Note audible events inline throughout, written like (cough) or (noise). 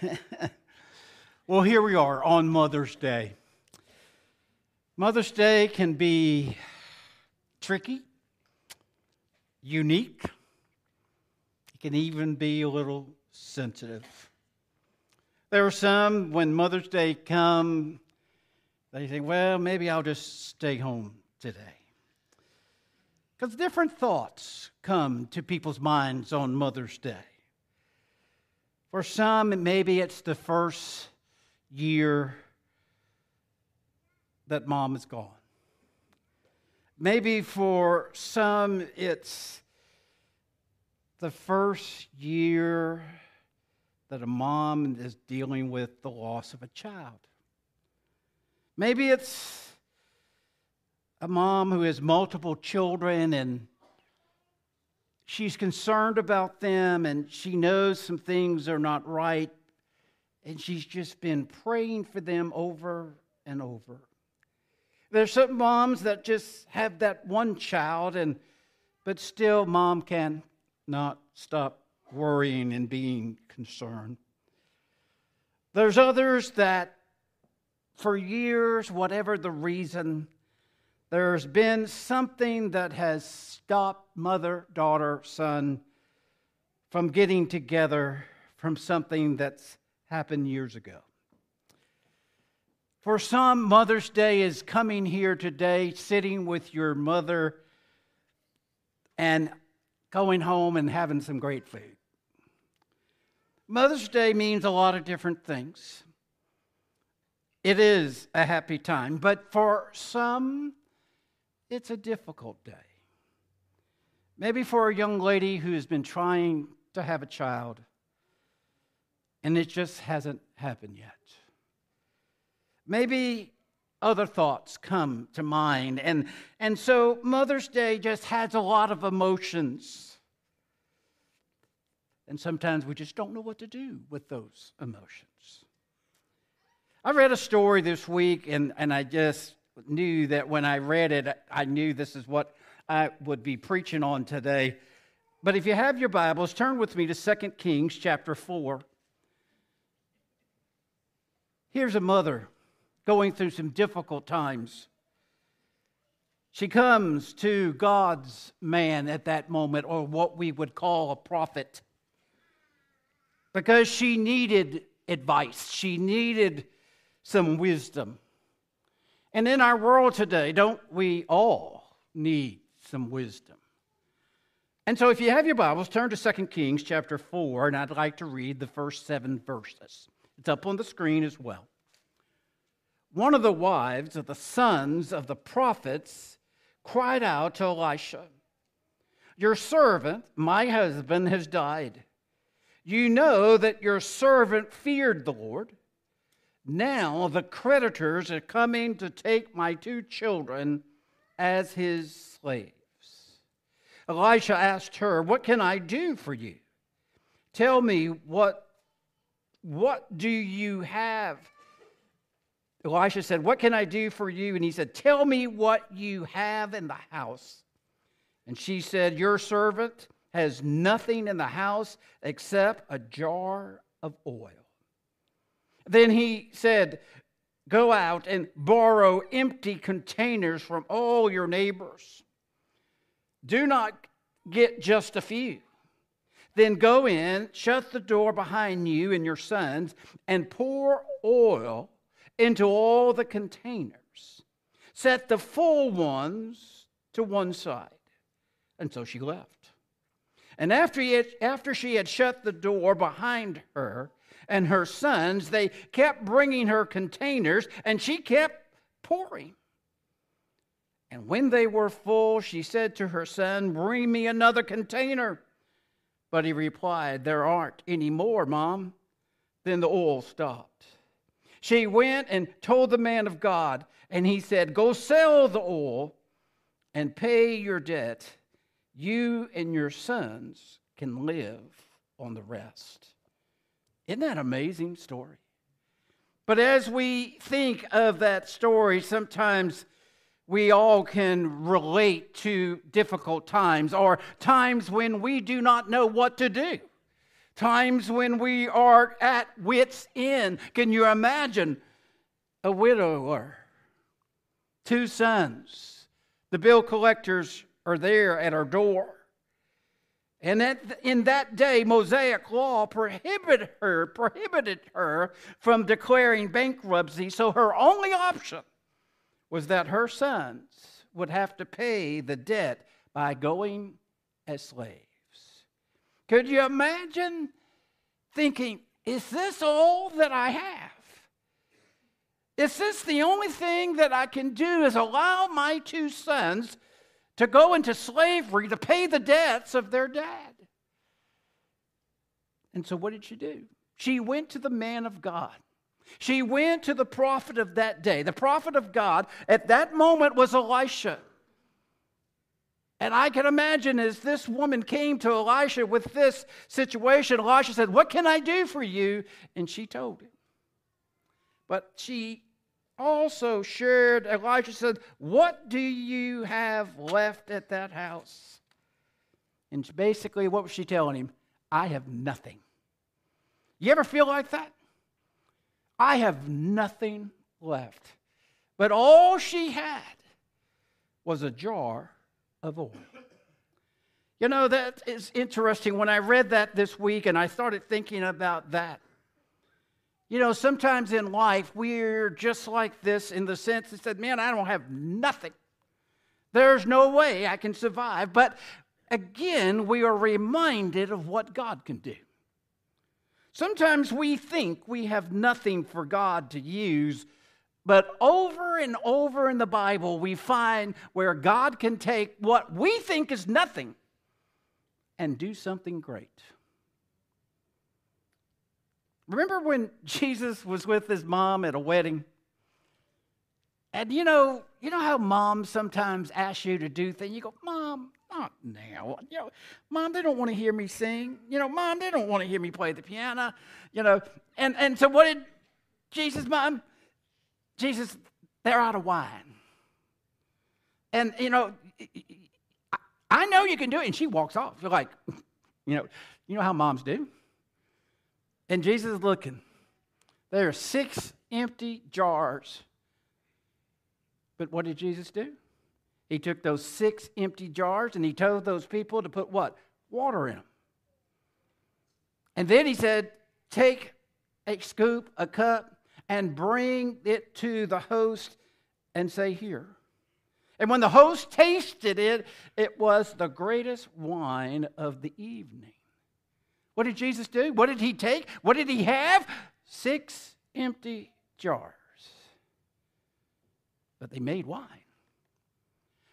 (laughs) well, here we are on Mother's Day. Mother's Day can be tricky, unique, it can even be a little sensitive. There are some, when Mother's Day come, they think, well, maybe I'll just stay home today. Because different thoughts come to people's minds on Mother's Day. For some, maybe it's the first year that mom is gone. Maybe for some, it's the first year that a mom is dealing with the loss of a child. Maybe it's a mom who has multiple children and she's concerned about them and she knows some things are not right and she's just been praying for them over and over. There's some moms that just have that one child and but still mom can not stop worrying and being concerned. There's others that for years whatever the reason there's been something that has stopped mother, daughter, son from getting together from something that's happened years ago. For some, Mother's Day is coming here today, sitting with your mother and going home and having some great food. Mother's Day means a lot of different things. It is a happy time, but for some, it's a difficult day. Maybe for a young lady who has been trying to have a child and it just hasn't happened yet. Maybe other thoughts come to mind. And, and so Mother's Day just has a lot of emotions. And sometimes we just don't know what to do with those emotions. I read a story this week, and, and I just knew that when I read it, I knew this is what I would be preaching on today. But if you have your Bibles, turn with me to 2 Kings chapter 4. Here's a mother going through some difficult times. She comes to God's man at that moment, or what we would call a prophet, because she needed advice. She needed some wisdom. And in our world today, don't we all need some wisdom? And so if you have your Bibles, turn to 2 Kings chapter 4, and I'd like to read the first seven verses. It's up on the screen as well. One of the wives of the sons of the prophets cried out to Elisha, Your servant, my husband, has died. You know that your servant feared the Lord now the creditors are coming to take my two children as his slaves. Elisha asked her, What can I do for you? Tell me what, what do you have? Elisha said, What can I do for you? And he said, Tell me what you have in the house. And she said, Your servant has nothing in the house except a jar of oil. Then he said, Go out and borrow empty containers from all your neighbors. Do not get just a few. Then go in, shut the door behind you and your sons, and pour oil into all the containers. Set the full ones to one side. And so she left. And after, had, after she had shut the door behind her, and her sons, they kept bringing her containers, and she kept pouring. And when they were full, she said to her son, Bring me another container. But he replied, There aren't any more, Mom. Then the oil stopped. She went and told the man of God, and he said, Go sell the oil and pay your debt. You and your sons can live on the rest. Isn't that an amazing story? But as we think of that story, sometimes we all can relate to difficult times or times when we do not know what to do. times when we are at wits' end. Can you imagine a widower, two sons? The bill collectors are there at our door. And in that day, Mosaic law her, prohibited her from declaring bankruptcy. So her only option was that her sons would have to pay the debt by going as slaves. Could you imagine thinking, is this all that I have? Is this the only thing that I can do is allow my two sons to go into slavery to pay the debts of their dad? And so what did she do? She went to the man of God. She went to the prophet of that day. The prophet of God at that moment was Elisha. And I can imagine as this woman came to Elisha with this situation, Elisha said, What can I do for you? And she told him. But she also shared, Elijah said, What do you have left at that house? And basically, what was she telling him? I have nothing. You ever feel like that? I have nothing left. But all she had was a jar of oil. You know, that is interesting. When I read that this week and I started thinking about that, you know, sometimes in life we're just like this in the sense that said, man, I don't have nothing. There's no way I can survive. But again, we are reminded of what God can do. Sometimes we think we have nothing for God to use, but over and over in the Bible, we find where God can take what we think is nothing and do something great. Remember when (laughs) Jesus was with his mom at a wedding? And you know, you know how moms sometimes ask you to do things. You go, "Mom, not now. You know, Mom, they don't want to hear me sing. You know, Mom, they don't want to hear me play the piano. You know, and and so what did Jesus, Mom? Jesus, they're out of wine. And you know, I know you can do it. And she walks off. You're like, (laughs) you know, you know how moms do. And Jesus is looking. There are six empty jars. But what did Jesus do? He took those six empty jars and he told those people to put what? Water in them. And then he said, Take a scoop, a cup, and bring it to the host and say, Here. And when the host tasted it, it was the greatest wine of the evening. What did Jesus do? What did he take? What did he have? Six empty jars. But they made wine.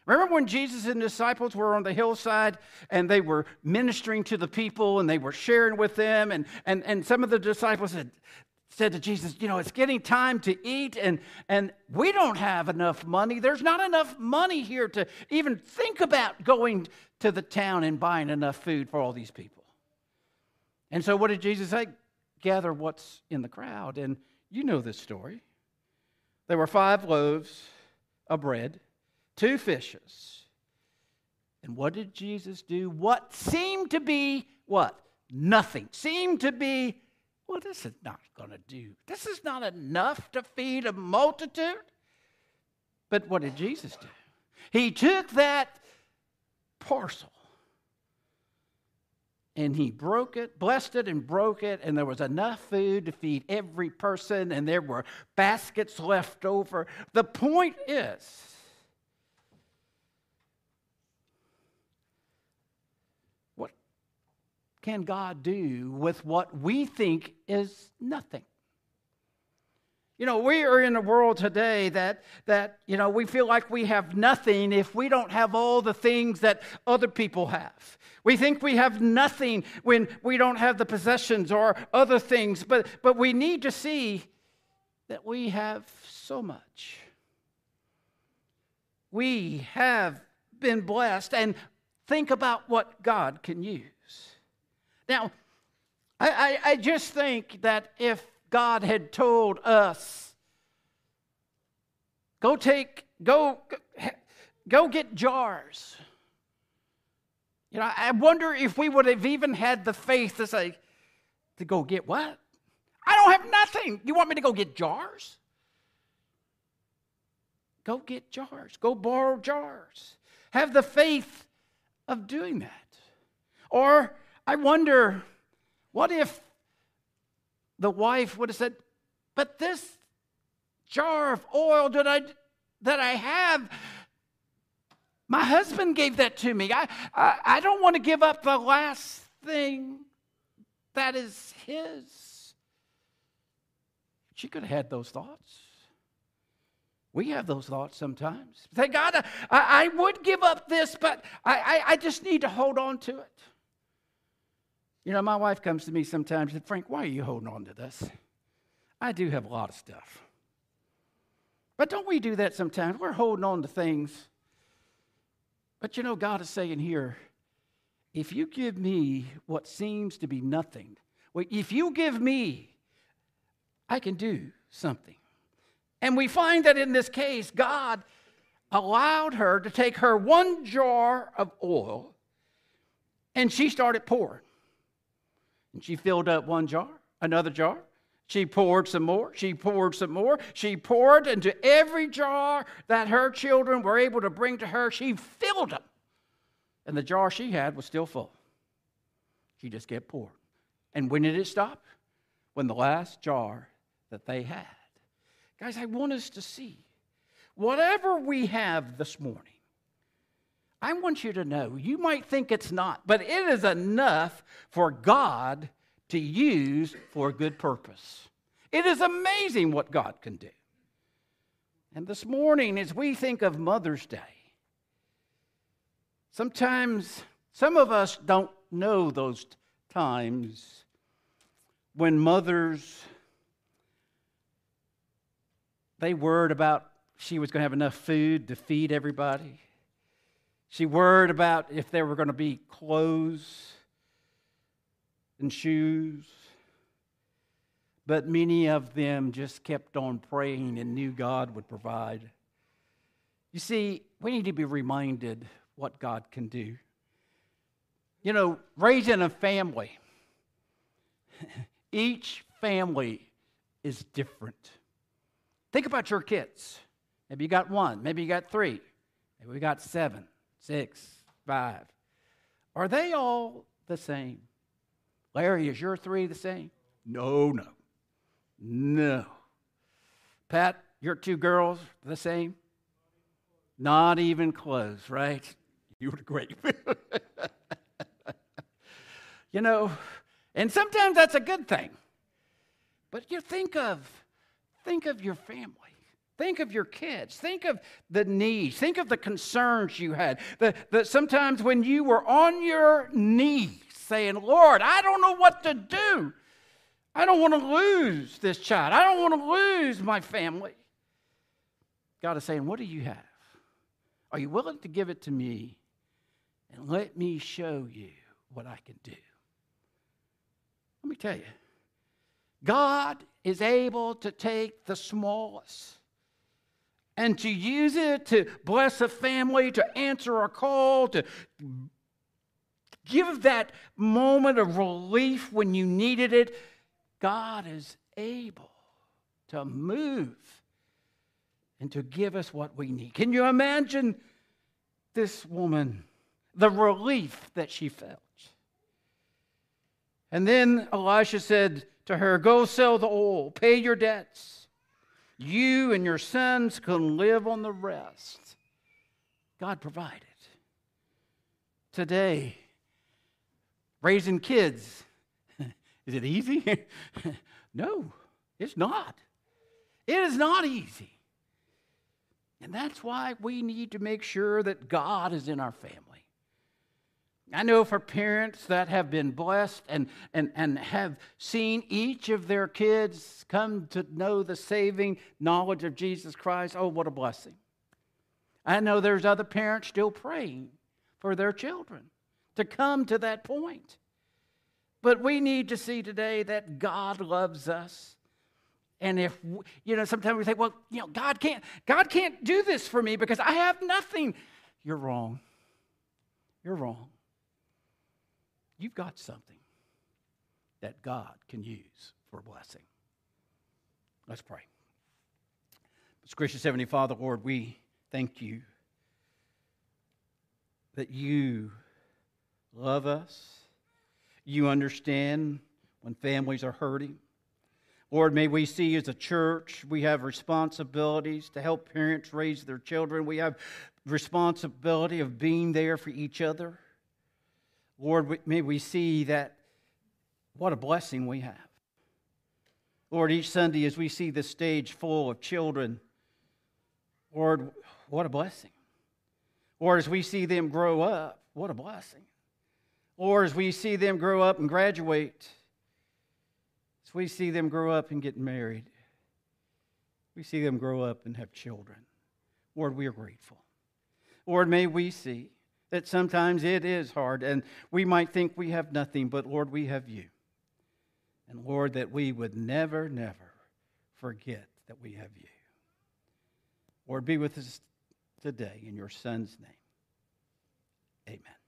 Remember when Jesus and disciples were on the hillside and they were ministering to the people and they were sharing with them? And, and, and some of the disciples had said to Jesus, You know, it's getting time to eat, and, and we don't have enough money. There's not enough money here to even think about going to the town and buying enough food for all these people. And so, what did Jesus say? Gather what's in the crowd. And you know this story. There were five loaves of bread two fishes. And what did Jesus do? What seemed to be what? Nothing. Seemed to be, well, this is not going to do. This is not enough to feed a multitude. But what did Jesus do? He took that parcel and he broke it, blessed it, and broke it, and there was enough food to feed every person, and there were baskets left over. The point is, what can God do with what we think is nothing? You know, we are in a world today that, that, you know, we feel like we have nothing if we don't have all the things that other people have. We think we have nothing when we don't have the possessions or other things, but, but we need to see that we have so much. We have been blessed, and think about what God can use. Now, I, I, I just think that if God had told us, go take, go, go get jars. You know, I wonder if we would have even had the faith to say, to go get what? I don't have nothing. You want me to go get jars? Go get jars. Go borrow jars. Have the faith of doing that. Or I wonder, what if the wife would have said, But this jar of oil that I, that I have, my husband gave that to me. I, I, I don't want to give up the last thing that is his. She could have had those thoughts. We have those thoughts sometimes. Thank God, I, I would give up this, but I, I, I, just need to hold on to it. You know, my wife comes to me sometimes and says, Frank, why are you holding on to this? I do have a lot of stuff. But don't we do that sometimes? We're holding on to things. But you know, God is saying here, if you give me what seems to be nothing, if you give me, I can do something. And we find that in this case, God allowed her to take her one jar of oil and she started pouring. And she filled up one jar, another jar. She poured some more. She poured some more. She poured into every jar that her children were able to bring to her. She filled them. And the jar she had was still full. She just kept pouring. And when did it stop? When the last jar that they had. Guys, I want us to see whatever we have this morning, I want you to know, you might think it's not, but it is enough for God to use for a good purpose. It is amazing what God can do. And this morning, as we think of Mother's Day, Sometimes some of us don't know those times when mothers they worried about she was going to have enough food to feed everybody. She worried about if there were going to be clothes and shoes. But many of them just kept on praying and knew God would provide. You see, we need to be reminded what God can do. You know, raising a family, (laughs) each family is different. Think about your kids. Maybe you got one, maybe you got three, maybe we got seven, six, five. Are they all the same? Larry, is your three the same? No, no. No. Pat, your two girls the same? Not even close, right? You were great. (laughs) you know, and sometimes that's a good thing. But you think of think of your family. Think of your kids. Think of the needs. Think of the concerns you had. The, sometimes when you were on your knees saying, Lord, I don't know what to do. I don't want to lose this child. I don't want to lose my family. God is saying, What do you have? Are you willing to give it to me? and let me show you what I can do. Let me tell you, God is able to take the smallest and to use it to bless a family, to answer a call, to give that moment of relief when you needed it. God is able to move and to give us what we need. Can you imagine this woman? the relief that she felt. And then Elisha said to her, Go sell the oil, pay your debts. You and your sons can live on the rest. God provided. Today, raising kids, (laughs) is it easy? (laughs) no, it's not. It is not easy. And that's why we need to make sure that God is in our family. I know for parents that have been blessed and, and, and have seen each of their kids come to know the saving knowledge of Jesus Christ, oh, what a blessing. I know there's other parents still praying for their children to come to that point. But we need to see today that God loves us. And if you know, sometimes we think, well, you know, God can't, God can't do this for me because I have nothing. You're wrong. You're wrong you've got something that God can use for blessing. Let's pray. Most gracious Heavenly Father, Lord, we thank you that you love us. You understand when families are hurting. Lord, may we see as a church, we have responsibilities to help parents raise their children. We have responsibility of being there for each other. Lord, may we see that what a blessing we have. Lord, each Sunday as we see the stage full of children, Lord, what a blessing. Lord, as we see them grow up, what a blessing. Lord, as we see them grow up and graduate, as we see them grow up and get married, we see them grow up and have children. Lord, we are grateful. Lord, may we see that sometimes it is hard and we might think we have nothing, but Lord, we have you. And Lord, that we would never, never forget that we have you. Lord, be with us today in your Son's name. Amen.